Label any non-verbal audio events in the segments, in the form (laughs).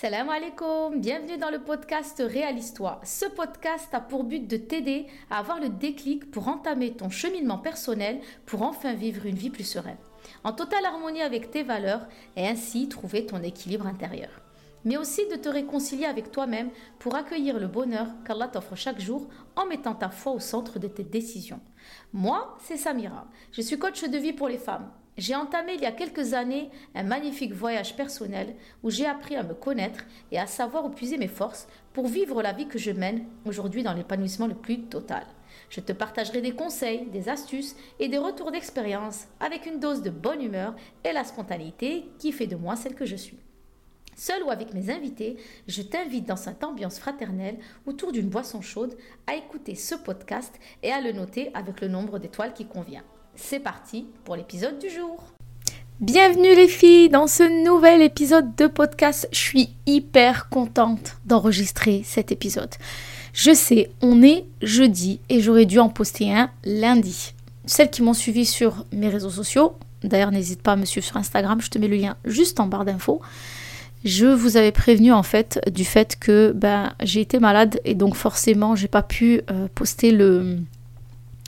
Salam alaikum, bienvenue dans le podcast Réalise-toi. Ce podcast a pour but de t'aider à avoir le déclic pour entamer ton cheminement personnel pour enfin vivre une vie plus sereine, en totale harmonie avec tes valeurs et ainsi trouver ton équilibre intérieur. Mais aussi de te réconcilier avec toi-même pour accueillir le bonheur qu'Allah t'offre chaque jour en mettant ta foi au centre de tes décisions. Moi, c'est Samira. Je suis coach de vie pour les femmes. J'ai entamé il y a quelques années un magnifique voyage personnel où j'ai appris à me connaître et à savoir où puiser mes forces pour vivre la vie que je mène aujourd'hui dans l'épanouissement le plus total. Je te partagerai des conseils, des astuces et des retours d'expérience avec une dose de bonne humeur et la spontanéité qui fait de moi celle que je suis. Seul ou avec mes invités, je t'invite dans cette ambiance fraternelle autour d'une boisson chaude à écouter ce podcast et à le noter avec le nombre d'étoiles qui convient c'est parti pour l'épisode du jour. Bienvenue les filles dans ce nouvel épisode de podcast. Je suis hyper contente d'enregistrer cet épisode. Je sais, on est jeudi et j'aurais dû en poster un lundi. Celles qui m'ont suivi sur mes réseaux sociaux, d'ailleurs n'hésite pas à me suivre sur Instagram, je te mets le lien juste en barre d'infos. Je vous avais prévenu en fait du fait que ben, j'ai été malade et donc forcément j'ai pas pu euh, poster le,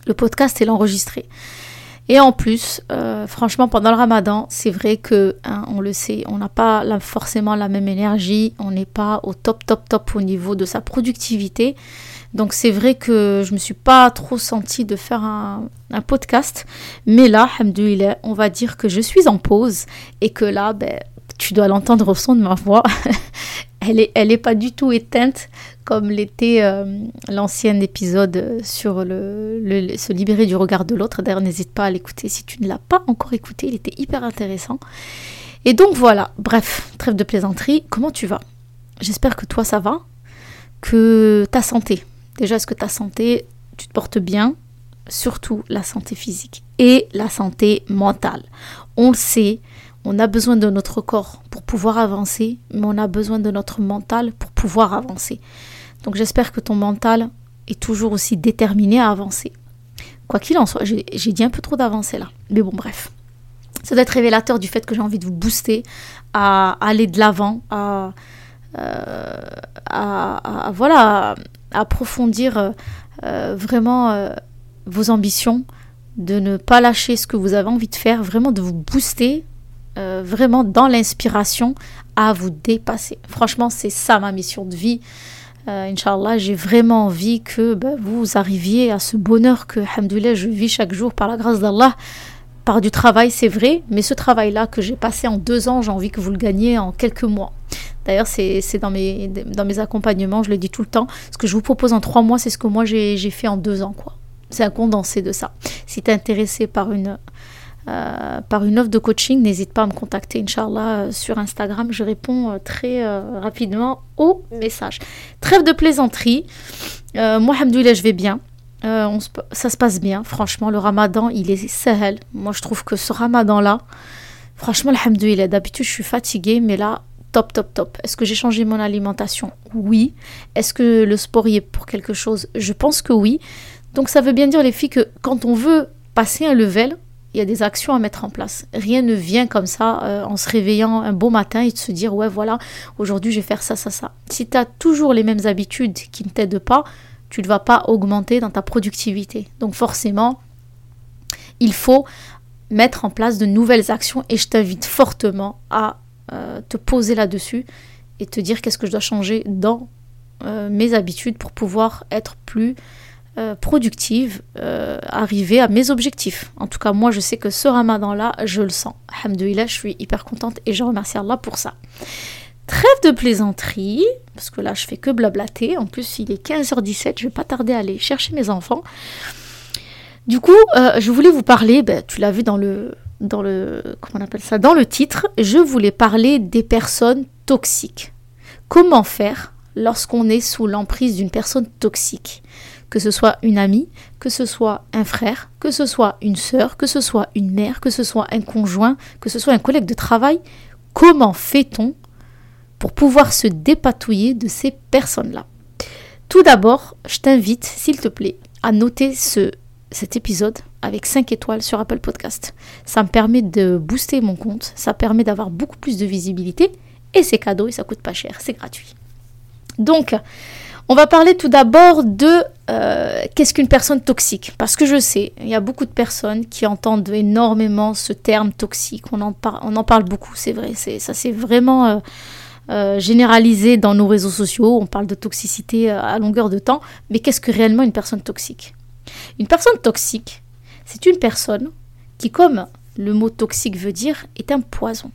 le podcast et l'enregistrer. Et en plus, euh, franchement, pendant le ramadan, c'est vrai que, hein, on le sait, on n'a pas forcément la même énergie, on n'est pas au top, top, top au niveau de sa productivité. Donc c'est vrai que je me suis pas trop sentie de faire un, podcast. Mais là, on va dire que je suis en pause et que là, ben, tu dois l'entendre au son de ma voix. (laughs) elle n'est elle est pas du tout éteinte comme l'était euh, l'ancien épisode sur le, se libérer du regard de l'autre. D'ailleurs, n'hésite pas à l'écouter si tu ne l'as pas encore écouté, il était hyper intéressant. Et donc voilà, bref, trêve de plaisanterie, comment tu vas? J'espère que toi ça va, que ta santé, déjà est-ce que ta santé, tu te portes bien, surtout la santé physique et la santé mentale. On le sait, on a besoin de notre corps pour pouvoir avancer, mais on a besoin de notre mental pour pouvoir avancer. Donc j'espère que ton mental est toujours aussi déterminé à avancer. Quoi qu'il en soit, j'ai dit un peu trop d'avancer là. Mais bon, bref. Ça doit être révélateur du fait que j'ai envie de vous booster à aller de l'avant, à, euh, voilà, approfondir euh, vraiment euh, vos ambitions, de ne pas lâcher ce que vous avez envie de faire, vraiment de vous booster euh, vraiment dans l'inspiration à vous dépasser. Franchement, c'est ça ma mission de vie. Euh, Inch'Allah, j'ai vraiment envie que ben, vous arriviez à ce bonheur que, je vis chaque jour par la grâce d'Allah. Par du travail, c'est vrai, mais ce travail-là que j'ai passé en deux ans, j'ai envie que vous le gagniez en quelques mois. D'ailleurs, c'est dans mes, dans mes accompagnements, je le dis tout le temps. Ce que je vous propose en trois mois, c'est ce que moi j'ai fait en deux ans. quoi. C'est un condensé de ça. Si tu es intéressé par une, euh, par une offre de coaching, n'hésite pas à me contacter, Inch'Allah, euh, sur Instagram. Je réponds euh, très rapidement aux messages. Trêve de plaisanterie. moi, Hamdoulilah, je vais bien. ça se passe bien. Franchement, le ramadan, il est sahel. Moi, je trouve que ce ramadan-là, franchement, Alhamdoulilah, d'habitude, je suis fatiguée, mais là, top, top, top. Est-ce que j'ai changé mon alimentation? Oui. Est-ce que le sport y est pour quelque chose? Je pense que oui. Donc, ça veut bien dire, les filles, que quand on veut passer un level, il y a des actions à mettre en place. Rien ne vient comme ça euh, en se réveillant un beau matin et de se dire ouais voilà, aujourd'hui je vais faire ça, ça, ça. Si tu as toujours les mêmes habitudes qui ne t'aident pas, tu ne vas pas augmenter dans ta productivité. Donc forcément, il faut mettre en place de nouvelles actions et je t'invite fortement à euh, te poser là-dessus et te dire qu'est-ce que je dois changer dans euh, mes habitudes pour pouvoir être plus euh, productive, euh, arriver à mes objectifs. En tout cas, moi, je sais que ce ramadan-là, je le sens. Alhamdoulilah, je suis hyper contente et je remercie Allah pour ça. Trêve de plaisanterie, parce que là, je fais que blablater. En plus, il est 15h17, je vais pas tarder à aller chercher mes enfants. Du coup, euh, je voulais vous parler, ben, tu l'as vu dans le, dans le, comment on appelle ça, dans le titre, je voulais parler des personnes toxiques. Comment faire lorsqu'on est sous l'emprise d'une personne toxique? Que ce soit une amie, que ce soit un frère, que ce soit une sœur, que ce soit une mère, que ce soit un conjoint, que ce soit un collègue de travail, comment fait-on pour pouvoir se dépatouiller de ces personnes-là? Tout d'abord, je t'invite, s'il te plaît, à noter ce, cet épisode avec 5 étoiles sur Apple Podcast. Ça me permet de booster mon compte, ça permet d'avoir beaucoup plus de visibilité Et c'est cadeau et ça coûte pas cher, c'est gratuit. Donc, on va parler tout d'abord de euh, qu'est-ce qu'une personne toxique? Parce que je sais, il y a beaucoup de personnes qui entendent énormément ce terme toxique. On en, parle beaucoup, c'est vrai. Ça c'est vraiment euh, euh, généralisé dans nos réseaux sociaux. On parle de toxicité à longueur de temps. Mais qu'est-ce que réellement une personne toxique? Une personne toxique, c'est une personne qui, comme le mot toxique veut dire, est un poison.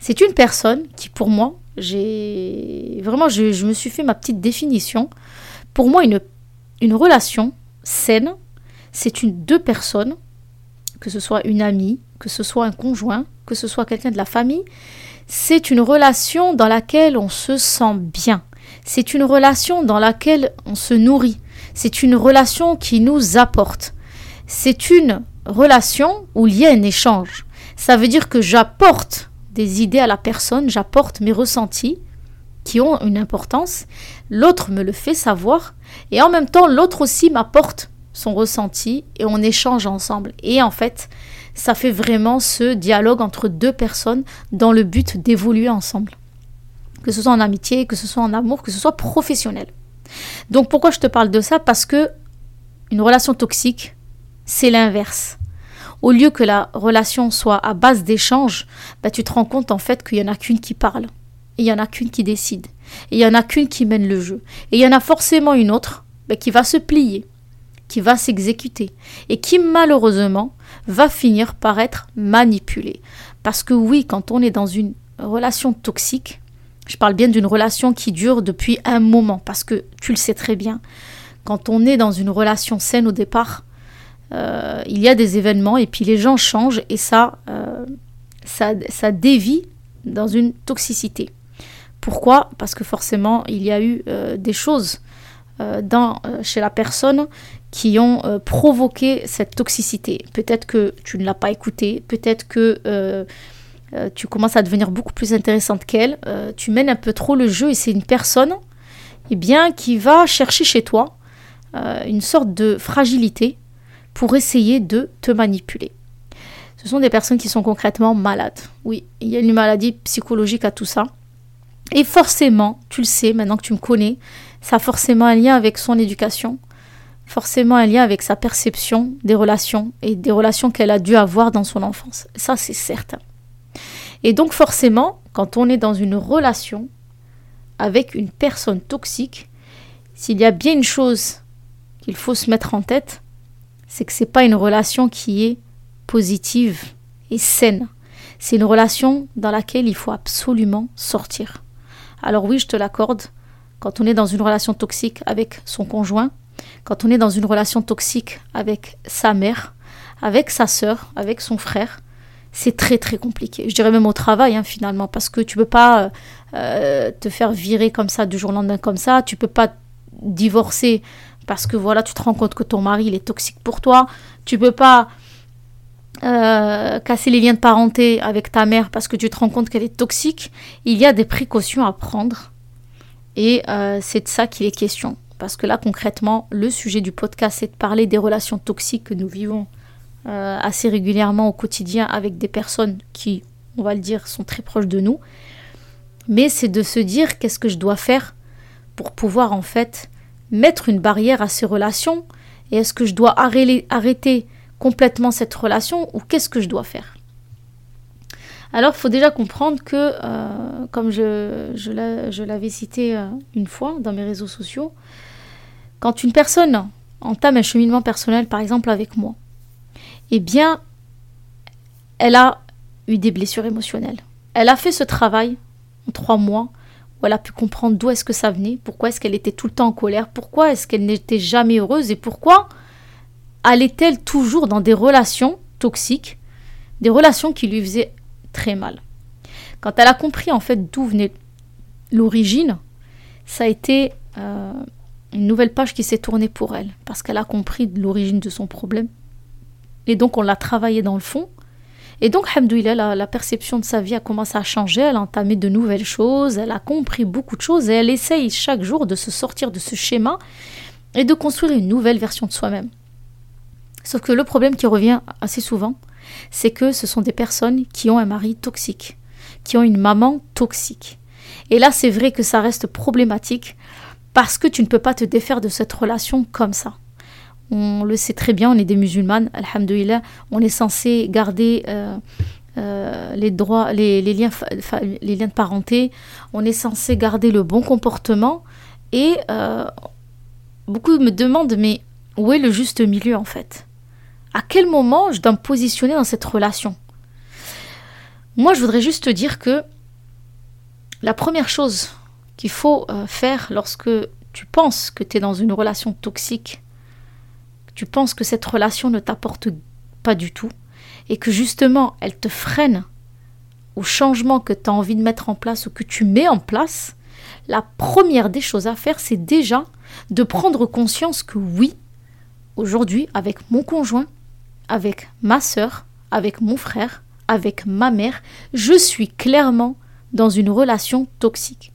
C'est une personne qui, pour moi, j'ai vraiment, je, me suis fait ma petite définition. Pour moi, une, une relation saine, c'est une deux personnes, que ce soit une amie, que ce soit un conjoint, que ce soit quelqu'un de la famille. C'est une relation dans laquelle on se sent bien. C'est une relation dans laquelle on se nourrit. C'est une relation qui nous apporte. C'est une relation où il y a un échange. Ça veut dire que j'apporte des idées à la personne, j'apporte mes ressentis qui ont une importance, l'autre me le fait savoir, et en même temps l'autre aussi m'apporte son ressenti et on échange ensemble. Et en fait, ça fait vraiment ce dialogue entre deux personnes dans le but d'évoluer ensemble. Que ce soit en amitié, que ce soit en amour, que ce soit professionnel. Donc pourquoi je te parle de ça? Parce que une relation toxique, c'est l'inverse au lieu que la relation soit à base d'échanges, bah, tu te rends compte en fait qu'il n'y en a qu'une qui parle. Il n'y en a qu'une qui décide. Il n'y en a qu'une qui mène le jeu. Et il y en a forcément une autre bah, qui va se plier, qui va s'exécuter. Et qui malheureusement va finir par être manipulée. Parce que oui, quand on est dans une relation toxique, je parle bien d'une relation qui dure depuis un moment. Parce que tu le sais très bien, quand on est dans une relation saine au départ, euh, il y a des événements et puis les gens changent et ça, euh, dévie dans une toxicité. Pourquoi? Parce que forcément, il y a eu euh, des choses chez la personne qui ont provoqué cette toxicité. Peut-être que tu ne l'as pas écouté, peut-être que tu commences à devenir beaucoup plus intéressante qu'elle, tu mènes un peu trop le jeu et c'est une personne eh bien, qui va chercher chez toi une sorte de fragilité pour essayer de te manipuler. Ce sont des personnes qui sont concrètement malades. Oui, il y a une maladie psychologique à tout ça. Et forcément, tu le sais, maintenant que tu me connais, ça a forcément un lien avec son éducation, forcément un lien avec sa perception des relations et des relations qu'elle a dû avoir dans son enfance. Ça, c'est certain. Et donc forcément, quand on est dans une relation avec une personne toxique, s'il y a bien une chose qu'il faut se mettre en tête, c'est que c'est pas une relation qui est positive et saine. C'est une relation dans laquelle il faut absolument sortir. Alors oui, je te l'accorde, quand on est dans une relation toxique avec son conjoint, quand on est dans une relation toxique avec sa mère, avec sa sœur, avec son frère, c'est très très compliqué. Je dirais même au travail hein, finalement, parce que tu peux pas euh, te faire virer comme ça du jour au lendemain comme ça, tu peux pas divorcer parce que voilà, tu te rends compte que ton mari il est toxique pour toi. Tu peux pas euh, casser les liens de parenté avec ta mère parce que tu te rends compte qu'elle est toxique. Il y a des précautions à prendre et euh, c'est de ça qu'il est question. Parce que là, concrètement, le sujet du podcast, c'est de parler des relations toxiques que nous vivons euh, assez régulièrement au quotidien avec des personnes qui, on va le dire, sont très proches de nous. Mais c'est de se dire qu'est-ce que je dois faire pour pouvoir en fait mettre une barrière à ces relations Et est-ce que je dois arrêter complètement cette relation ou qu'est-ce que je dois faire? Alors, il faut déjà comprendre que, euh, comme je, l'avais cité euh, une fois dans mes réseaux sociaux, quand une personne entame un cheminement personnel, par exemple avec moi, eh bien, elle a eu des blessures émotionnelles. Elle a fait ce travail en trois mois a pu comprendre d'où est-ce que ça venait, pourquoi est-ce qu'elle était tout le temps en colère, pourquoi est-ce qu'elle n'était jamais heureuse et pourquoi allait-elle toujours dans des relations toxiques, des relations qui lui faisaient très mal. Quand elle a compris en fait d'où venait l'origine, ça a été euh, une nouvelle page qui s'est tournée pour elle, parce qu'elle a compris l'origine de son problème. Et donc on l'a travaillé dans le fond, et donc, Hamdouillah, la, la perception de sa vie a commencé à changer, elle a entamé de nouvelles choses, elle a compris beaucoup de choses et elle essaye chaque jour de se sortir de ce schéma et de construire une nouvelle version de soi-même. Sauf que le problème qui revient assez souvent, c'est que ce sont des personnes qui ont un mari toxique, qui ont une maman toxique. Et là, c'est vrai que ça reste problématique parce que tu ne peux pas te défaire de cette relation comme ça. On le sait très bien, on est des musulmanes, alhamdoulilah, on est censé garder euh, euh, les droits, les, liens, les de parenté, on est censé garder le bon comportement. Et euh, beaucoup me demandent mais où est le juste milieu en fait? À quel moment je dois me positionner dans cette relation? Moi je voudrais juste te dire que la première chose qu'il faut faire lorsque tu penses que tu es dans une relation toxique, tu penses que cette relation ne t'apporte pas du tout, et que justement elle te freine au changement que tu as envie de mettre en place ou que tu mets en place, la première des choses à faire, c'est déjà de prendre conscience que oui, aujourd'hui, avec mon conjoint, avec ma soeur, avec mon frère, avec ma mère, je suis clairement dans une relation toxique.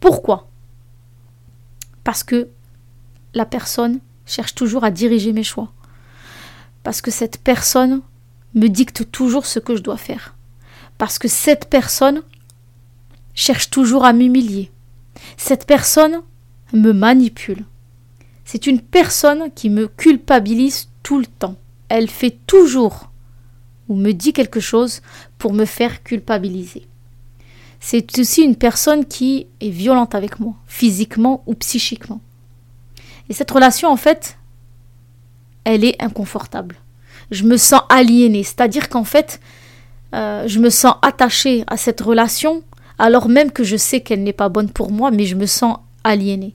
Pourquoi? Parce que la personne cherche toujours à diriger mes choix. Parce que cette personne me dicte toujours ce que je dois faire. Parce que cette personne cherche toujours à m'humilier. Cette personne me manipule. C'est une personne qui me culpabilise tout le temps. Elle fait toujours ou me dit quelque chose pour me faire culpabiliser. C'est aussi une personne qui est violente avec moi, physiquement ou psychiquement. Et cette relation, en fait, elle est inconfortable. Je me sens aliénée, c'est-à-dire qu'en fait, euh, je me sens attachée à cette relation, alors même que je sais qu'elle n'est pas bonne pour moi, mais je me sens aliénée.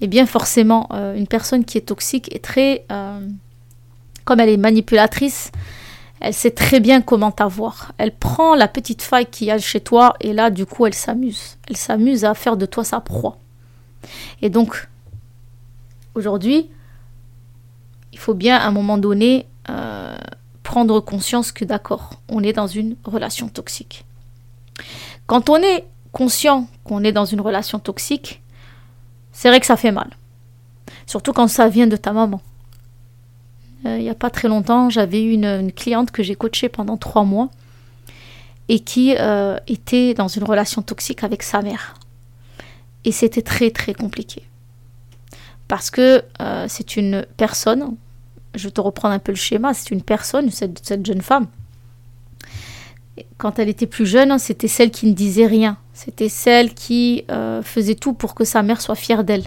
Et bien forcément, euh, une personne qui est toxique est très... Euh, comme elle est manipulatrice, elle sait très bien comment t'avoir. Elle prend la petite faille qu'il y a chez toi et là, du coup, elle s'amuse. Elle s'amuse à faire de toi sa proie. Et donc, aujourd'hui, il faut bien à un moment donné euh, prendre conscience que d'accord, on est dans une relation toxique. Quand on est conscient qu'on est dans une relation toxique, c'est vrai que ça fait mal. Surtout quand ça vient de ta maman. Euh, il n'y a pas très longtemps, j'avais eu une, cliente que j'ai coachée pendant trois mois et qui euh, était dans une relation toxique avec sa mère. Et c'était très très compliqué. Parce que euh, c'est une personne, je te reprends un peu le schéma, c'est une personne, cette, jeune femme. Quand elle était plus jeune, c'était celle qui ne disait rien. C'était celle qui faisait tout pour que sa mère soit fière d'elle.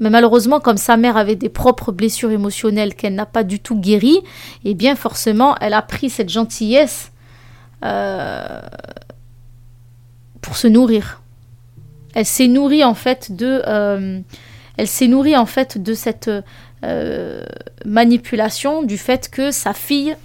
Mais malheureusement, comme sa mère avait des propres blessures émotionnelles qu'elle n'a pas du tout guéries, eh bien forcément, elle a pris cette gentillesse euh, pour se nourrir. Elle s'est nourrie en fait de, euh, elle s'est nourrie en fait de cette euh, manipulation, du fait que sa fille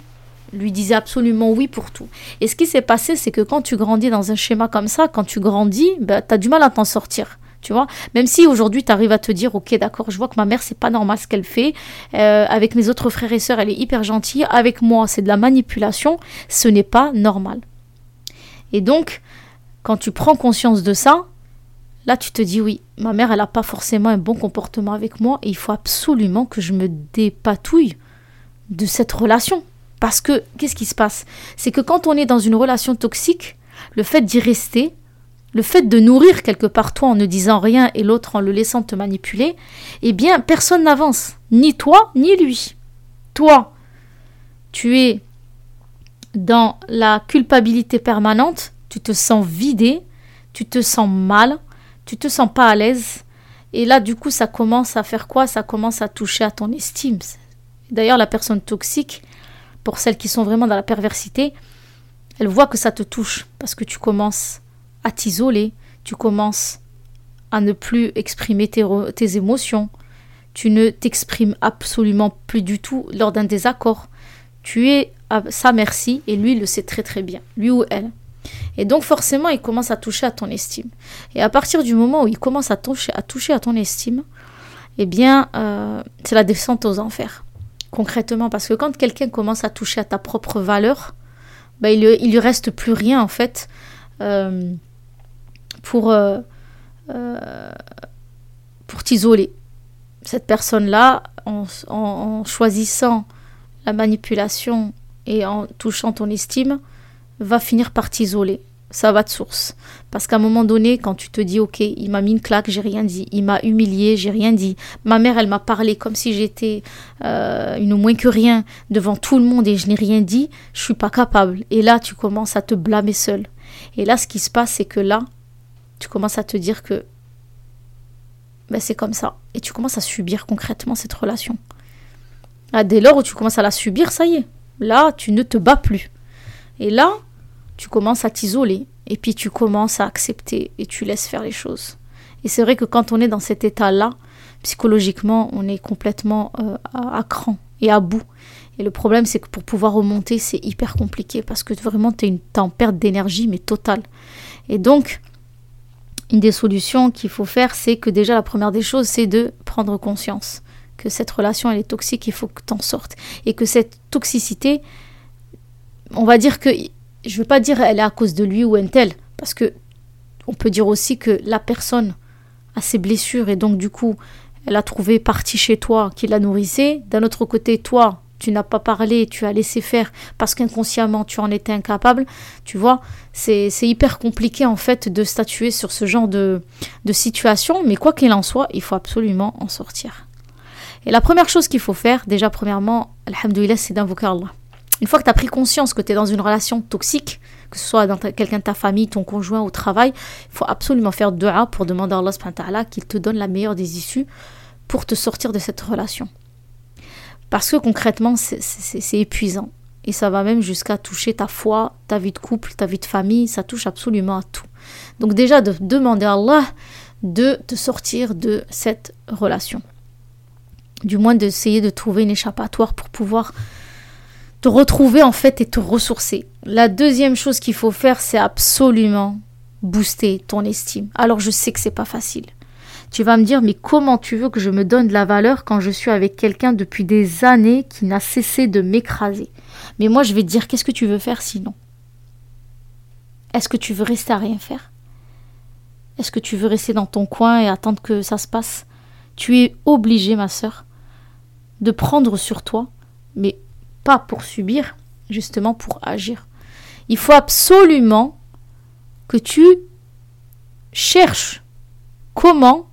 lui disait absolument oui pour tout. Et ce qui s'est passé, c'est que quand tu grandis dans un schéma comme ça, quand tu grandis, bah, tu as du mal à t'en sortir. Tu vois Même si aujourd'hui tu arrives à te dire, ok, d'accord, je vois que ma mère, c'est pas normal ce qu'elle fait. Euh, avec mes autres frères et sœurs, elle est hyper gentille. Avec moi, c'est de la manipulation. Ce n'est pas normal. Et donc, quand tu prends conscience de ça, là tu te dis, oui, ma mère, elle n'a pas forcément un bon comportement avec moi et il faut absolument que je me dépatouille de cette relation. Parce que, qu'est-ce qui se passe? C'est que quand on est dans une relation toxique, le fait d'y rester, le fait de nourrir quelque part toi en ne disant rien et l'autre en le laissant te manipuler, eh bien personne n'avance, ni toi ni lui. Toi, tu es dans la culpabilité permanente, tu te sens vidé, tu te sens mal, tu te sens pas à l'aise. Et là, du coup, ça commence à faire quoi? Ça commence à toucher à ton estime. D'ailleurs, la personne toxique, pour celles qui sont vraiment dans la perversité, elle voit que ça te touche parce que tu commences à t'isoler, tu commences à ne plus exprimer tes, émotions, tu ne t'exprimes absolument plus du tout lors d'un désaccord. Tu es à sa merci et lui le sait très très bien, lui ou elle. Et donc forcément, il commence à toucher à ton estime. Et à partir du moment où il commence à toucher à, ton estime, eh bien, euh, c'est la descente aux enfers. Concrètement, parce que quand quelqu'un commence à toucher à ta propre valeur, bah, il, lui reste plus rien en fait euh, euh, pour t'isoler. Cette personne-là, en, choisissant la manipulation et en touchant ton estime, va finir par t'isoler. ça va de source. Parce qu'à un moment donné, quand tu te dis, ok, il m'a mis une claque, j'ai rien dit, il m'a humilié, j'ai rien dit, ma mère, elle m'a parlé comme si j'étais euh, une moins que rien devant tout le monde et je n'ai rien dit, je suis pas capable. Et là, tu commences à te blâmer seul. Et là, ce qui se passe, c'est que là, tu commences à te dire que ben, c'est comme ça. Et tu commences à subir concrètement cette relation. Ah, dès lors où tu commences à la subir, ça y est. Là, tu ne te bats plus. Et là, tu commences à t'isoler et puis tu commences à accepter et tu laisses faire les choses. Et c'est vrai que quand on est dans cet état-là, psychologiquement, on est complètement euh, à, cran et à bout. Et le problème, c'est que pour pouvoir remonter, c'est hyper compliqué parce que vraiment, tu es, en perte d'énergie, mais totale. Et donc, une des solutions qu'il faut faire, c'est que déjà, la première des choses, c'est de prendre conscience que cette relation, elle est toxique, il faut que tu en sortes. Et que cette toxicité, on va dire que je veux pas dire elle est à cause de lui ou un tel, parce que on peut dire aussi que la personne a ses blessures et donc du coup elle a trouvé partie chez toi qui la nourrissait. D'un autre côté, toi, tu n'as pas parlé, tu as laissé faire parce qu'inconsciemment tu en étais incapable. Tu vois, c'est hyper compliqué en fait de statuer sur ce genre de, de situation, mais quoi qu'il en soit, il faut absolument en sortir. Et la première chose qu'il faut faire, déjà premièrement, alhamdoulilah, c'est d'invoquer Allah une fois que tu as pris conscience que tu es dans une relation toxique, que ce soit dans quelqu'un de ta famille, ton conjoint au travail, il faut absolument faire dua pour demander à Allah qu'il te donne la meilleure des issues pour te sortir de cette relation. Parce que concrètement, c'est épuisant. Et ça va même jusqu'à toucher ta foi, ta vie de couple, ta vie de famille, ça touche absolument à tout. Donc déjà de demander à Allah de te sortir de cette relation. Du moins d'essayer de trouver une échappatoire pour pouvoir te retrouver en fait et te ressourcer. La deuxième chose qu'il faut faire, c'est absolument booster ton estime. Alors je sais que c'est pas facile. Tu vas me dire, mais comment tu veux que je me donne de la valeur quand je suis avec quelqu'un depuis des années qui n'a cessé de m'écraser? Mais moi, je vais te dire, qu'est-ce que tu veux faire sinon? Est-ce que tu veux rester à rien faire? Est-ce que tu veux rester dans ton coin et attendre que ça se passe? Tu es obligé, ma sœur, de prendre sur toi, mais pour subir, justement pour agir. Il faut absolument que tu cherches comment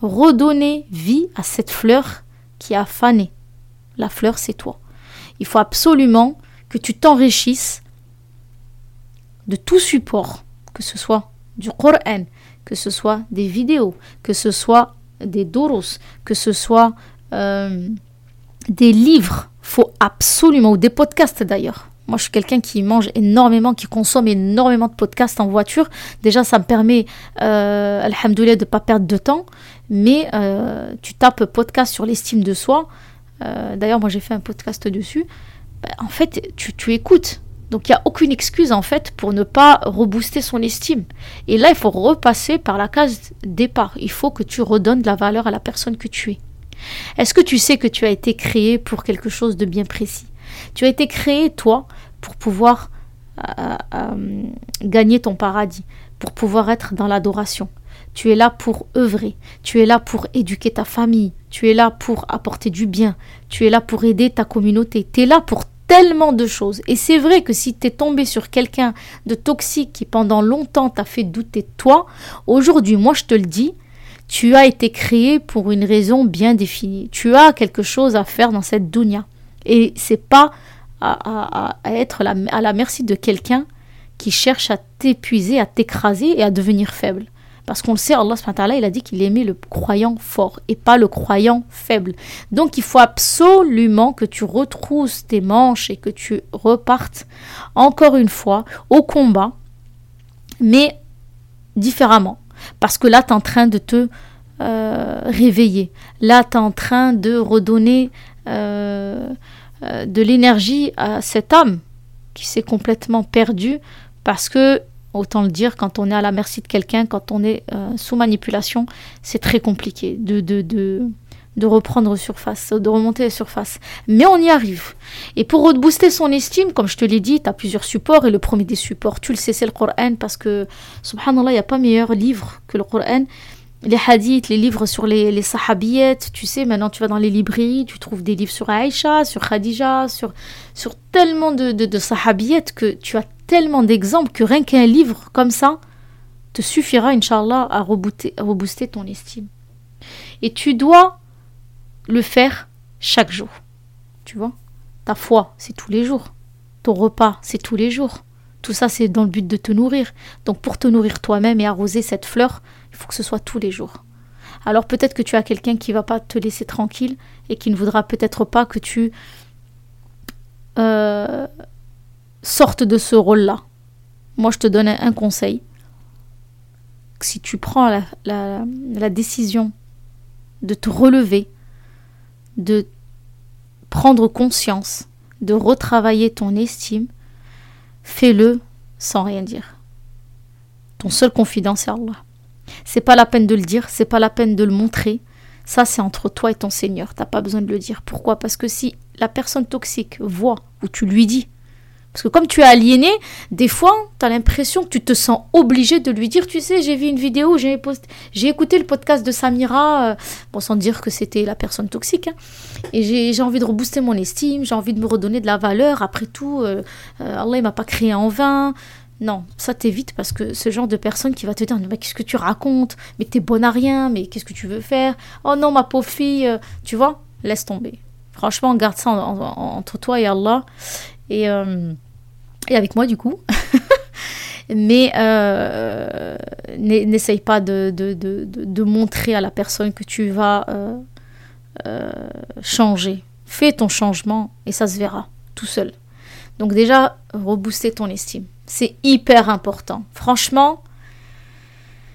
redonner vie à cette fleur qui a fané. La fleur, c'est toi. Il faut absolument que tu t'enrichisses de tout support, que ce soit du Coran, que ce soit des vidéos, que ce soit des doros, que ce soit euh, des livres faut absolument, ou des podcasts d'ailleurs. Moi, je suis quelqu'un qui mange énormément, qui consomme énormément de podcasts en voiture. Déjà, ça me permet, euh, alhamdoulilah, de ne pas perdre de temps. Mais euh, tu tapes podcast sur l'estime de soi. Euh, d'ailleurs, moi, j'ai fait un podcast dessus. Ben, en fait, tu, tu écoutes. Donc, il n'y a aucune excuse, en fait, pour ne pas rebooster son estime. Et là, il faut repasser par la case départ. Il faut que tu redonnes de la valeur à la personne que tu es. Est-ce que tu sais que tu as été créé pour quelque chose de bien précis? Tu as été créé, toi, pour pouvoir euh, euh, gagner ton paradis, pour pouvoir être dans l'adoration. Tu es là pour œuvrer, tu es là pour éduquer ta famille, tu es là pour apporter du bien, tu es là pour aider ta communauté, tu es là pour tellement de choses. Et c'est vrai que si tu es tombé sur quelqu'un de toxique qui pendant longtemps t'a fait douter de toi, aujourd'hui, moi je te le dis, tu as été créé pour une raison bien définie. Tu as quelque chose à faire dans cette dunya. Et c'est pas à, être à la merci de quelqu'un qui cherche à t'épuiser, à t'écraser et à devenir faible. Parce qu'on le sait, Allah il a dit qu'il aimait le croyant fort et pas le croyant faible. Donc il faut absolument que tu retrousses tes manches et que tu repartes encore une fois au combat, mais différemment. Parce que là, tu es en train de te euh, réveiller. Là, tu es en train de redonner euh, euh, de l'énergie à cette âme qui s'est complètement perdue parce que, autant le dire, quand on est à la merci de quelqu'un, quand on est sous manipulation, c'est très compliqué de, de, de, de reprendre surface, de remonter à surface. Mais on y arrive. Et pour rebooster son estime, comme je te l'ai dit, tu as plusieurs supports. Et le premier des supports, tu le sais, c'est le Coran. Parce que, subhanallah, il n'y a pas meilleur livre que le Coran. Les hadiths, les livres sur les, les tu sais, maintenant tu vas dans les librairies, tu trouves des livres sur Aïcha, sur Khadija, sur, sur tellement de, de, de que tu as tellement d'exemples que rien qu'un livre comme ça te suffira, Inch'Allah, à à rebooster ton estime. Et tu dois le faire chaque jour. Tu vois? Ta foi, c'est tous les jours. Ton repas, c'est tous les jours. Tout ça, c'est dans le but de te nourrir. Donc pour te nourrir toi-même et arroser cette fleur, il faut que ce soit tous les jours. Alors peut-être que tu as quelqu'un qui va pas te laisser tranquille et qui ne voudra peut-être pas que tu euh, sortes de ce rôle-là. Moi, je te donne un conseil. Si tu prends la, la décision de te relever, de prendre conscience, de retravailler ton estime, fais-le sans rien dire. Ton seul confident, c'est Allah. C'est pas la peine de le dire, c'est pas la peine de le montrer. Ça, c'est entre toi et ton Seigneur. T'as pas besoin de le dire. Pourquoi? Parce que si la personne toxique voit ou tu lui dis, parce que comme tu es aliéné, des fois, tu as l'impression que tu te sens obligé de lui dire, tu sais, j'ai vu une vidéo, j'ai écouté le podcast de Samira, euh, sans dire que c'était la personne toxique, hein, et j'ai envie de rebooster mon estime, j'ai envie de me redonner de la valeur. Après tout, euh, euh, Allah, il m'a pas créé en vain. Non, ça t'évite parce que ce genre de personne qui va te dire mais qu'est-ce que tu racontes? Mais t'es bonne à rien, mais qu'est-ce que tu veux faire? Oh non, ma pauvre fille, tu vois Laisse tomber. Franchement, garde ça entre toi et Allah. Et, euh, et avec moi, du coup. (laughs) mais euh, n'essaye pas de, montrer à la personne que tu vas changer. Fais ton changement et ça se verra tout seul. Donc déjà, rebooster ton estime. C'est hyper important. Franchement,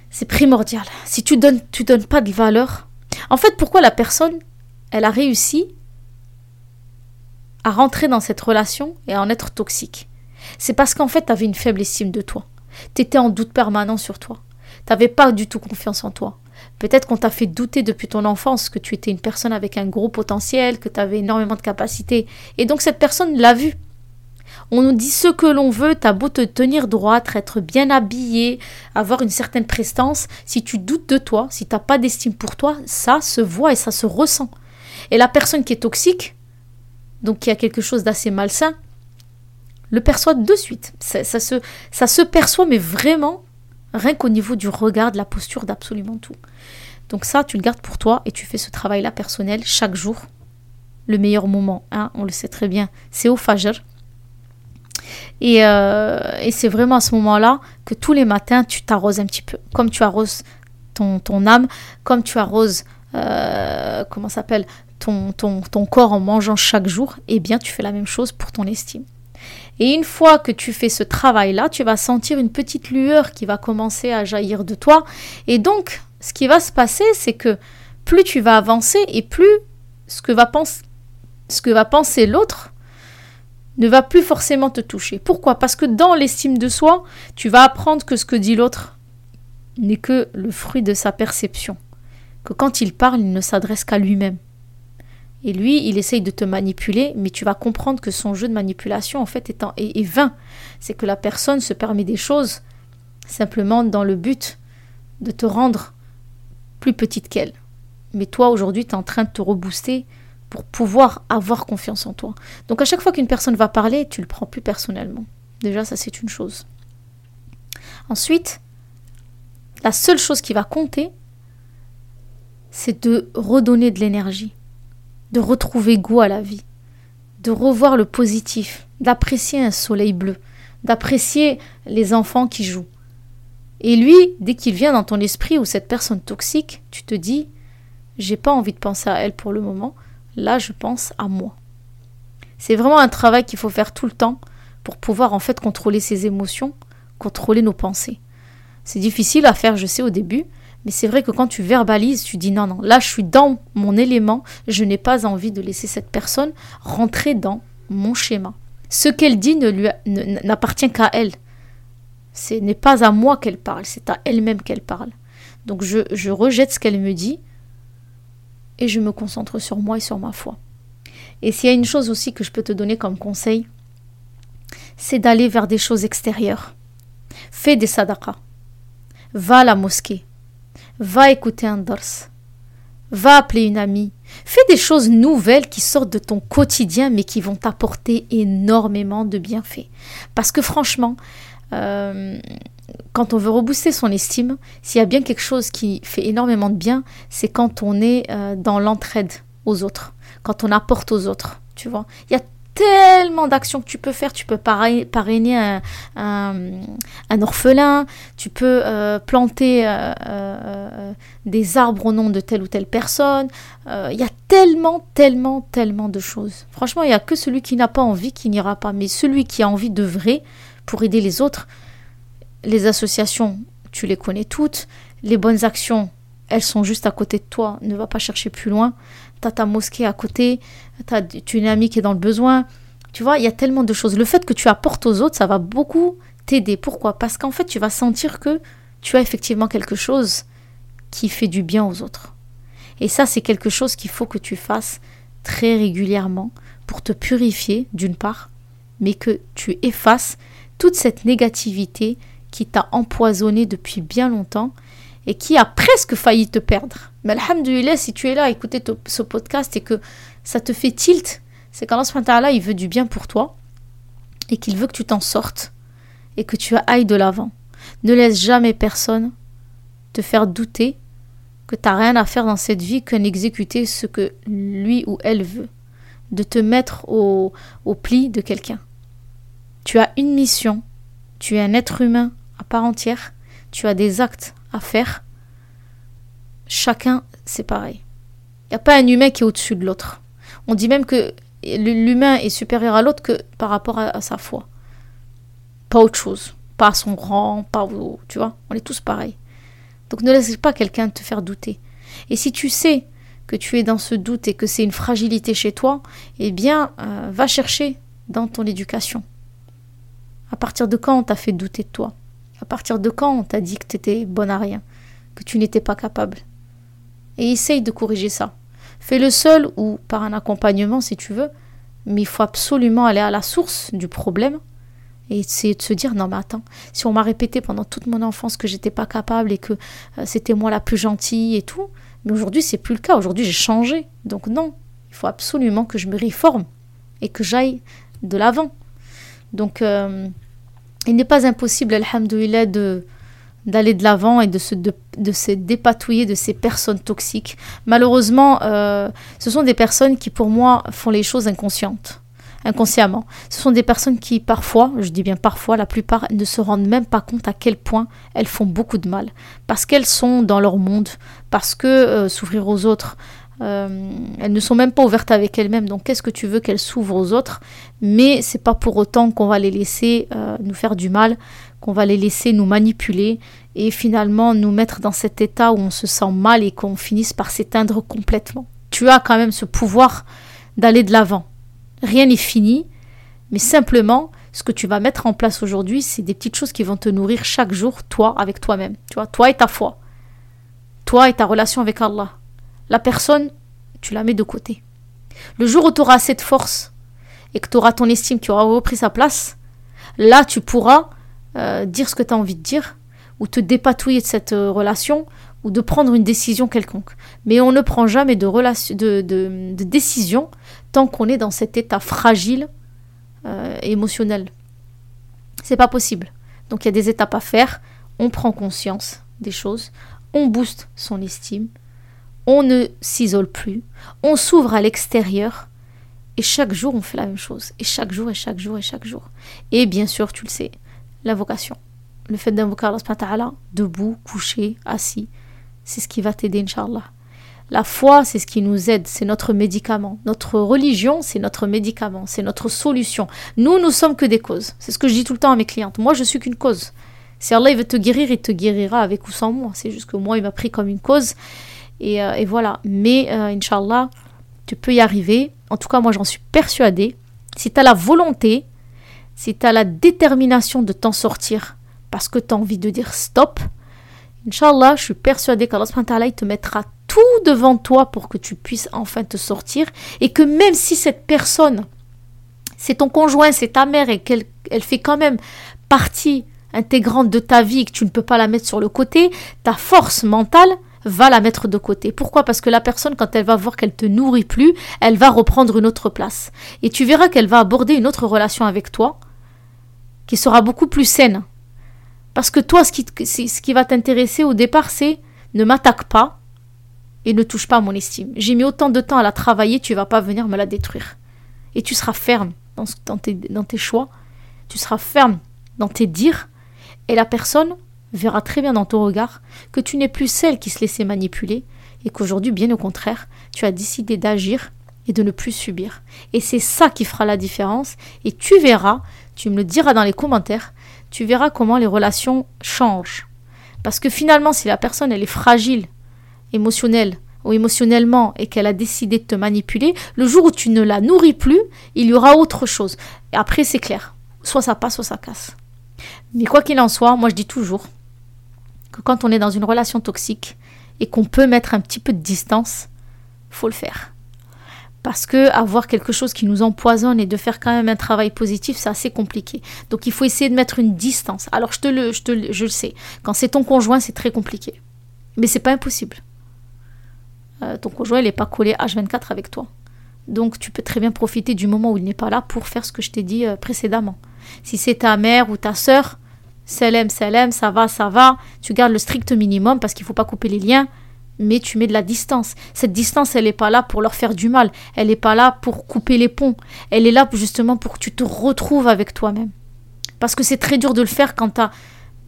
c'est primordial. Si tu donnes, tu donnes pas de valeur. En fait, pourquoi la personne, elle a réussi à rentrer dans cette relation et à en être toxique C'est parce qu'en fait, tu avais une faible estime de toi. Tu étais en doute permanent sur toi. Tu n'avais pas du tout confiance en toi. Peut-être qu'on t'a fait douter depuis ton enfance que tu étais une personne avec un gros potentiel, que tu avais énormément de capacités. Et donc cette personne l'a vu. On nous dit ce que l'on veut, t'as beau te tenir droite, être bien habillé, avoir une certaine prestance, si tu doutes de toi, si t'as pas d'estime pour toi, ça se voit et ça se ressent. Et la personne qui est toxique, donc qui a quelque chose d'assez malsain, le perçoit de suite. Ça, se, perçoit, mais vraiment, rien qu'au niveau du regard, de la posture, d'absolument tout. Donc ça, tu le gardes pour toi et tu fais ce travail-là personnel chaque jour. Le meilleur moment, hein, on le sait très bien, c'est au Fajr. Euh, et, c'est vraiment à ce moment-là que tous les matins, tu t'arroses un petit peu. Comme tu arroses ton, ton âme, comme tu arroses, euh, comment s'appelle, ton, ton, ton corps en mangeant chaque jour, eh bien, tu fais la même chose pour ton estime. Et une fois que tu fais ce travail-là, tu vas sentir une petite lueur qui va commencer à jaillir de toi. Et donc, ce qui va se passer, c'est que plus tu vas avancer et plus ce que va, ce que va penser l'autre ne va plus forcément te toucher. Pourquoi? Parce que dans l'estime de soi, tu vas apprendre que ce que dit l'autre n'est que le fruit de sa perception. Que quand il parle, il ne s'adresse qu'à lui-même. Et lui, il essaye de te manipuler, mais tu vas comprendre que son jeu de manipulation, en fait, est, vain. C'est que la personne se permet des choses simplement dans le but de te rendre plus petite qu'elle. Mais toi, aujourd'hui, tu es en train de te rebooster pour pouvoir avoir confiance en toi. Donc à chaque fois qu'une personne va parler, tu le prends plus personnellement. Déjà, ça c'est une chose. Ensuite, la seule chose qui va compter, c'est de redonner de l'énergie, de retrouver goût à la vie, de revoir le positif, d'apprécier un soleil bleu, d'apprécier les enfants qui jouent. Et lui, dès qu'il vient dans ton esprit ou cette personne toxique, tu te dis, j'ai pas envie de penser à elle pour le moment, Là, je pense à moi. C'est vraiment un travail qu'il faut faire tout le temps pour pouvoir en fait contrôler ses émotions, contrôler nos pensées. C'est difficile à faire, je sais, au début, mais c'est vrai que quand tu verbalises, tu dis non, non, là je suis dans mon élément, je n'ai pas envie de laisser cette personne rentrer dans mon schéma. Ce qu'elle dit lui n'appartient qu'à elle. Ce n'est pas à moi qu'elle parle, c'est à elle-même qu'elle parle. Donc je, je rejette ce qu'elle me dit et je me concentre sur moi et sur ma foi. Et s'il y a une chose aussi que je peux te donner comme conseil, c'est d'aller vers des choses extérieures. Fais des sadaqas. Va à la mosquée. Va écouter un dars. Va appeler une amie. Fais des choses nouvelles qui sortent de ton quotidien mais qui vont t'apporter énormément de bienfaits. Parce que franchement, euh, quand on veut rebooster son estime, s'il y a bien quelque chose qui fait énormément de bien, c'est quand on est euh, dans l'entraide aux autres, quand on apporte aux autres. Tu vois, il y a tellement d'actions que tu peux faire. Tu peux parrainer un, orphelin, tu peux euh, planter euh, euh, des arbres au nom de telle ou telle personne. Il y a tellement, tellement, tellement de choses. Franchement, il n'y a que celui qui n'a pas envie qui n'ira pas. Mais celui qui a envie de vrai pour aider les autres, les associations, tu les connais toutes. Les bonnes actions, elles sont juste à côté de toi. Ne va pas chercher plus loin tu ta mosquée à côté, as, tu as une amie qui est dans le besoin. Tu vois, il y a tellement de choses. Le fait que tu apportes aux autres, ça va beaucoup t'aider. Pourquoi? Parce qu'en fait, tu vas sentir que tu as effectivement quelque chose qui fait du bien aux autres. Et ça, c'est quelque chose qu'il faut que tu fasses très régulièrement pour te purifier, d'une part, mais que tu effaces toute cette négativité qui t'a empoisonné depuis bien longtemps et qui a presque failli te perdre. Mais alhamdulillah, si tu es là à écouter ce podcast et que ça te fait tilt, c'est qu'Allah il veut du bien pour toi et qu'il veut que tu t'en sortes et que tu ailles de l'avant. Ne laisse jamais personne te faire douter que tu n'as rien à faire dans cette vie qu'en exécuter ce que lui ou elle veut, de te mettre au, au pli de quelqu'un. Tu as une mission, tu es un être humain à part entière, tu as des actes à faire, chacun, c'est pareil. Il n'y a pas un humain qui est au-dessus de l'autre. On dit même que l'humain est supérieur à l'autre que par rapport à, sa foi. Pas autre chose. Pas son rang, pas... Tu vois, on est tous pareils. Donc ne laisse pas quelqu'un te faire douter. Et si tu sais que tu es dans ce doute et que c'est une fragilité chez toi, eh bien, euh, va chercher dans ton éducation. À partir de quand on t'a fait douter de toi? À partir de quand on t'a dit que tu étais bonne à rien Que tu n'étais pas capable? Et essaye de corriger ça. Fais-le seul ou par un accompagnement si tu veux, mais il faut absolument aller à la source du problème et essayer de se dire non mais attends, si on m'a répété pendant toute mon enfance que j'étais pas capable et que euh, c'était moi la plus gentille et tout, mais aujourd'hui c'est plus le cas, aujourd'hui j'ai changé. Donc non, il faut absolument que je me réforme et que j'aille de l'avant. Donc euh, il n'est pas impossible, alhamdoulilah, de d'aller de l'avant et de se, de, se dépatouiller de ces personnes toxiques. Malheureusement, euh, ce sont des personnes qui, pour moi, font les choses inconscientes, inconsciemment. Ce sont des personnes qui, parfois, je dis bien parfois, la plupart ne se rendent même pas compte à quel point elles font beaucoup de mal. Parce qu'elles sont dans leur monde, parce que euh, s'ouvrir aux autres, euh, elles ne sont même pas ouvertes avec elles-mêmes. Donc, qu'est-ce que tu veux qu'elles s'ouvrent aux autres? Mais c'est pas pour autant qu'on va les laisser nous faire du mal qu'on va les laisser nous manipuler et finalement nous mettre dans cet état où on se sent mal et qu'on finisse par s'éteindre complètement. Tu as quand même ce pouvoir d'aller de l'avant. Rien n'est fini, mais simplement ce que tu vas mettre en place aujourd'hui, c'est des petites choses qui vont te nourrir chaque jour, toi avec toi-même. Tu vois, toi et ta foi. Toi et ta relation avec Allah. La personne, tu la mets de côté. Le jour où tu auras de force et que tu auras ton estime qui aura repris sa place, là tu pourras euh, dire ce que tu as envie de dire, ou te dépatouiller de cette euh, relation, ou de prendre une décision quelconque. Mais on ne prend jamais de, décision tant qu'on est dans cet état fragile euh, émotionnel. C'est pas possible. Donc il y a des étapes à faire. On prend conscience des choses, on booste son estime, on ne s'isole plus, on s'ouvre à l'extérieur. Et chaque jour, on fait la même chose. Et chaque jour, et chaque jour, et chaque jour. Et bien sûr, tu le sais, la vocation. Le fait d'invoquer Allah debout, couché, assis, c'est ce qui va t'aider, Inch'Allah. La foi, c'est ce qui nous aide, c'est notre médicament. Notre religion, c'est notre médicament, c'est notre solution. Nous, nous sommes que des causes. C'est ce que je dis tout le temps à mes clientes. Moi, je suis qu'une cause. Si Allah veut te guérir, il te guérira avec ou sans moi. C'est juste que moi, il m'a pris comme une cause. Et, euh, voilà. Mais, euh, tu peux y arriver. En tout cas, moi, j'en suis persuadée. Si tu as la volonté, si tu as la détermination de t'en sortir parce que tu as envie de dire stop, Inch'Allah, je suis persuadée qu'Allah te mettra tout devant toi pour que tu puisses enfin te sortir et que même si cette personne, c'est ton conjoint, c'est ta mère et qu'elle elle fait quand même partie intégrante de ta vie et que tu ne peux pas la mettre sur le côté, ta force mentale va la mettre de côté. Pourquoi? Parce que la personne, quand elle va voir qu'elle te nourrit plus, elle va reprendre une autre place. Et tu verras qu'elle va aborder une autre relation avec toi qui sera beaucoup plus saine. Parce que toi, ce qui, ce qui va t'intéresser au départ, c'est ne m'attaque pas et ne touche pas à mon estime. J'ai mis autant de temps à la travailler, tu vas pas venir me la détruire. Et tu seras ferme dans, tes, dans tes choix, tu seras ferme dans tes dires, et la personne verra très bien dans ton regard que tu n'es plus celle qui se laissait manipuler, et qu'aujourd'hui, bien au contraire, tu as décidé d'agir et de ne plus subir. Et c'est ça qui fera la différence, et tu verras, tu me le diras dans les commentaires, tu verras comment les relations changent. Parce que finalement, si la personne elle est fragile, émotionnelle ou émotionnellement et qu'elle a décidé de te manipuler, le jour où tu ne la nourris plus, il y aura autre chose. Après, c'est clair. Soit ça passe, soit ça casse. Mais quoi qu'il en soit, moi je dis toujours quand on est dans une relation toxique et qu'on peut mettre un petit peu de distance, faut le faire. Parce que avoir quelque chose qui nous empoisonne et de faire quand même un travail positif, c'est assez compliqué. Donc il faut essayer de mettre une distance. Alors je le sais. Quand c'est ton conjoint, c'est très compliqué. Mais c'est pas impossible. Euh, ton conjoint, il n'est pas collé H24 avec toi. Donc tu peux très bien profiter du moment où il n'est pas là pour faire ce que je t'ai dit euh, précédemment. Si c'est ta mère ou ta sœur, Salem, Salem, ça va, ça va. Tu gardes le strict minimum parce qu'il ne faut pas couper les liens, mais tu mets de la distance. Cette distance, elle n'est pas là pour leur faire du mal. Elle n'est pas là pour couper les ponts. Elle est là justement pour que tu te retrouves avec toi-même. Parce que c'est très dur de le faire quand tu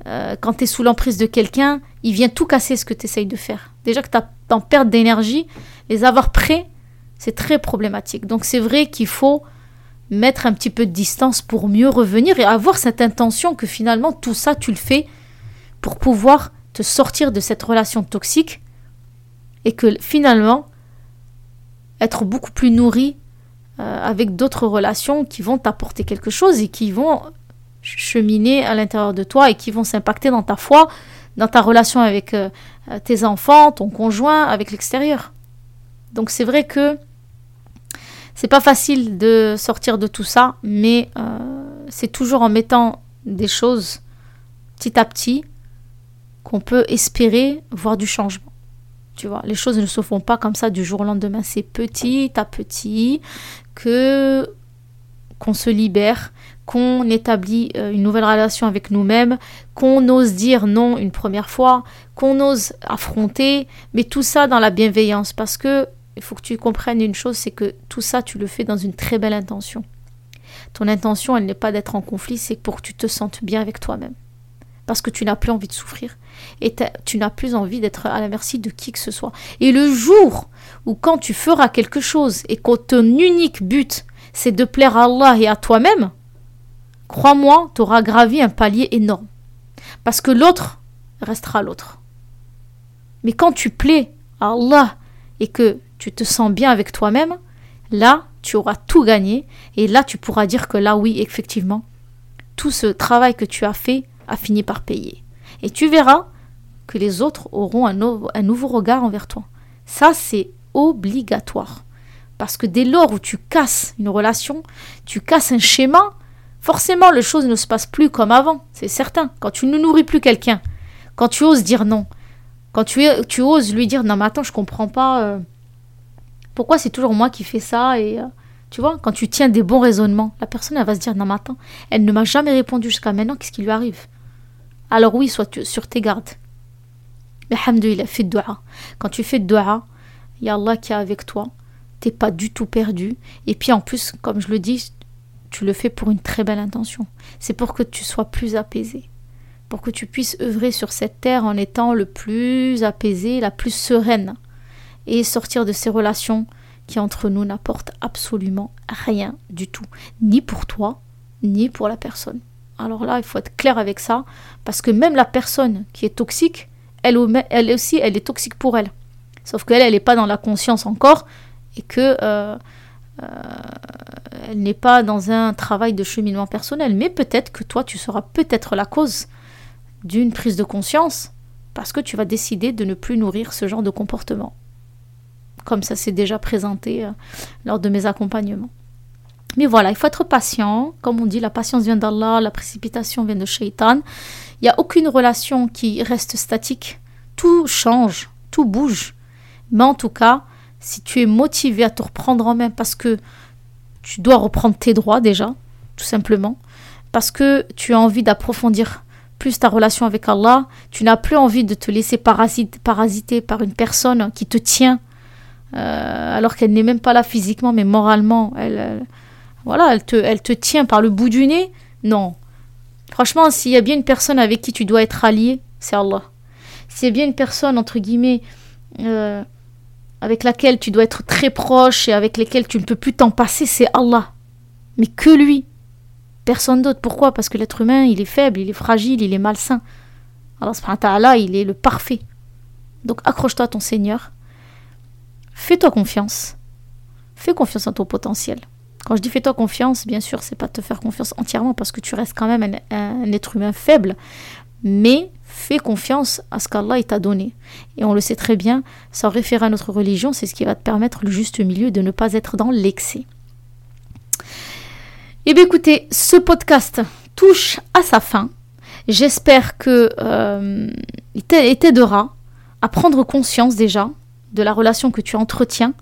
euh, es sous l'emprise de quelqu'un, il vient tout casser ce que tu essayes de faire. Déjà que tu en perte d'énergie, les avoir prêts, c'est très problématique. Donc c'est vrai qu'il faut mettre un petit peu de distance pour mieux revenir et avoir cette intention que finalement tout ça tu le fais pour pouvoir te sortir de cette relation toxique et que finalement être beaucoup plus nourri euh, avec d'autres relations qui vont t'apporter quelque chose et qui vont cheminer à l'intérieur de toi et qui vont s'impacter dans ta foi, dans ta relation avec euh, tes enfants, ton conjoint, avec l'extérieur. Donc c'est vrai que c'est pas facile de sortir de tout ça, mais euh, c'est toujours en mettant des choses petit à petit qu'on peut espérer voir du changement. Tu vois, les choses ne se font pas comme ça du jour au lendemain. C'est petit à petit que qu'on se libère, qu'on établit euh, une nouvelle relation avec nous-mêmes, qu'on ose dire non une première fois, qu'on ose affronter, mais tout ça dans la bienveillance parce que il faut que tu comprennes une chose, c'est que tout ça, tu le fais dans une très belle intention. Ton intention, elle n'est pas d'être en conflit, c'est pour que tu te sentes bien avec toi-même. Parce que tu n'as plus envie de souffrir. Et tu n'as plus envie d'être à la merci de qui que ce soit. Et le jour où quand tu feras quelque chose et que ton unique but, c'est de plaire à Allah et à toi-même, crois-moi, tu auras gravi un palier énorme. Parce que l'autre restera l'autre. Mais quand tu plais à Allah et que tu te sens bien avec toi-même, là, tu auras tout gagné. Et là, tu pourras dire que là, oui, effectivement, tout ce travail que tu as fait a fini par payer. Et tu verras que les autres auront un, nouveau regard envers toi. Ça, c'est obligatoire. Parce que dès lors où tu casses une relation, tu casses un schéma, forcément, les choses ne se passent plus comme avant. C'est certain. Quand tu ne nourris plus quelqu'un, quand tu oses dire non, quand tu, oses lui dire non, mais attends, je comprends pas. Euh, pourquoi c'est toujours moi qui fais ça et euh, tu vois, quand tu tiens des bons raisonnements, la personne elle va se dire non mais attends, elle ne m'a jamais répondu jusqu'à maintenant, qu'est-ce qui lui arrive? Alors oui, sois sur tes gardes. Mais alhamdoulilah, fais de doua. Quand tu fais de doua, il y a Allah qui est avec toi. T'es pas du tout perdu. Et puis en plus, comme je le dis, tu le fais pour une très belle intention. C'est pour que tu sois plus apaisé. Pour que tu puisses œuvrer sur cette terre en étant le plus apaisé, la plus sereine et sortir de ces relations qui entre nous n'apportent absolument rien du tout, ni pour toi, ni pour la personne. Alors là, il faut être clair avec ça, parce que même la personne qui est toxique, elle, elle aussi, elle est toxique pour elle. Sauf qu'elle, elle n'est pas dans la conscience encore, et que euh, euh, elle n'est pas dans un travail de cheminement personnel. Mais peut-être que toi, tu seras peut-être la cause d'une prise de conscience, parce que tu vas décider de ne plus nourrir ce genre de comportement comme ça s'est déjà présenté euh, lors de mes accompagnements. Mais voilà, il faut être patient. Comme on dit, la patience vient d'Allah, la précipitation vient de Shaitan. Il n'y a aucune relation qui reste statique. Tout change, tout bouge. Mais en tout cas, si tu es motivé à te reprendre en main parce que tu dois reprendre tes droits déjà, tout simplement, parce que tu as envie d'approfondir plus ta relation avec Allah, tu n'as plus envie de te laisser parasiter par une personne qui te tient, euh, alors qu'elle n'est même pas là physiquement, mais moralement, elle, voilà, elle te, elle te tient par le bout du nez. Non. Franchement, s'il y a bien une personne avec qui tu dois être allié, c'est Allah. S'il y a bien une personne, entre guillemets, euh, avec laquelle tu dois être très proche et avec laquelle tu ne peux plus t'en passer, c'est Allah. Mais que lui. Personne d'autre. Pourquoi? Parce que l'être humain, il est faible, il est fragile, il est malsain. Allah il est le parfait. Donc accroche-toi à ton Seigneur. Fais-toi confiance. Fais confiance en ton potentiel. Quand je dis fais-toi confiance, bien sûr, c'est pas te faire confiance entièrement parce que tu restes quand même un être humain faible. Mais fais confiance à ce qu'Allah t'a donné. Et on le sait très bien, sans référer à notre religion, c'est ce qui va te permettre le juste milieu de ne pas être dans l'excès. Eh bien écoutez, ce podcast touche à sa fin. J'espère que euh, il t'aidera à prendre conscience déjà de la relation que tu entretiens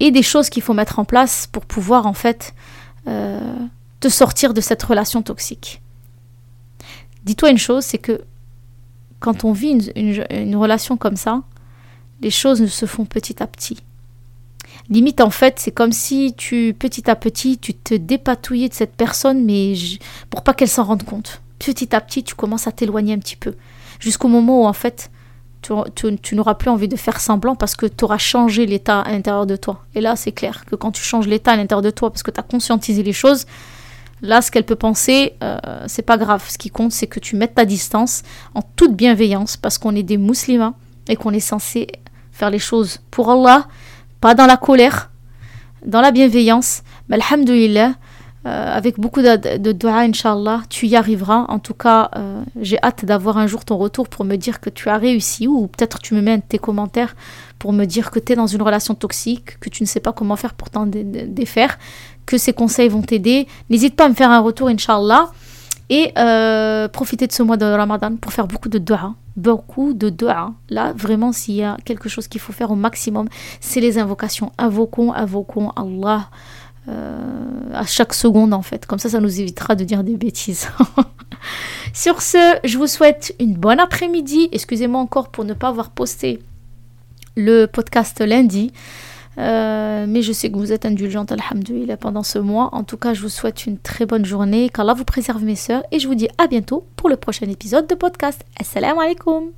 et des choses qu'il faut mettre en place pour pouvoir en fait euh, te sortir de cette relation toxique. Dis-toi une chose, c'est que quand on vit une, relation comme ça, les choses se font petit à petit. Limite, en fait, c'est comme si tu, petit à petit, tu te dépatouillais de cette personne, mais pour pas qu'elle s'en rende compte. Petit à petit, tu commences à t'éloigner un petit peu. Jusqu'au moment où, en fait, tu, n'auras plus envie de faire semblant parce que tu auras changé l'état à l'intérieur de toi. Et là, c'est clair que quand tu changes l'état à l'intérieur de toi parce que tu as conscientisé les choses, Là, ce qu'elle peut penser, euh, c'est pas grave. Ce qui compte, c'est que tu mettes ta distance en toute bienveillance parce qu'on est des musulmans et qu'on est censé faire les choses pour Allah, pas dans la colère, dans la bienveillance. Mais alhamdulillah, euh, avec beaucoup de, de dua, Inch'Allah, tu y arriveras. En tout cas, euh, j'ai hâte d'avoir un jour ton retour pour me dire que tu as réussi ou peut-être tu me mets tes commentaires pour me dire que tu es dans une relation toxique, que tu ne sais pas comment faire pour t'en défaire que ces conseils vont t'aider. N'hésite pas à me faire un retour, Inch'Allah. Et euh, profitez de ce mois de Ramadan pour faire beaucoup de dua. Beaucoup de dua. Là, vraiment, s'il y a quelque chose qu'il faut faire au maximum, c'est les invocations. Invoquons, invoquons Allah à chaque seconde, en fait. Comme ça, ça nous évitera de dire des bêtises. (laughs) Sur ce, je vous souhaite une bonne après-midi. Excusez-moi encore pour ne pas avoir posté le podcast lundi. Euh, mais je sais que vous êtes indulgente, alhamdoulilah, pendant ce mois. En tout cas, je vous souhaite une très bonne journée. Qu'Allah vous préserve, mes sœurs. Et je vous dis à bientôt pour le prochain épisode de podcast. Assalamu alaikum.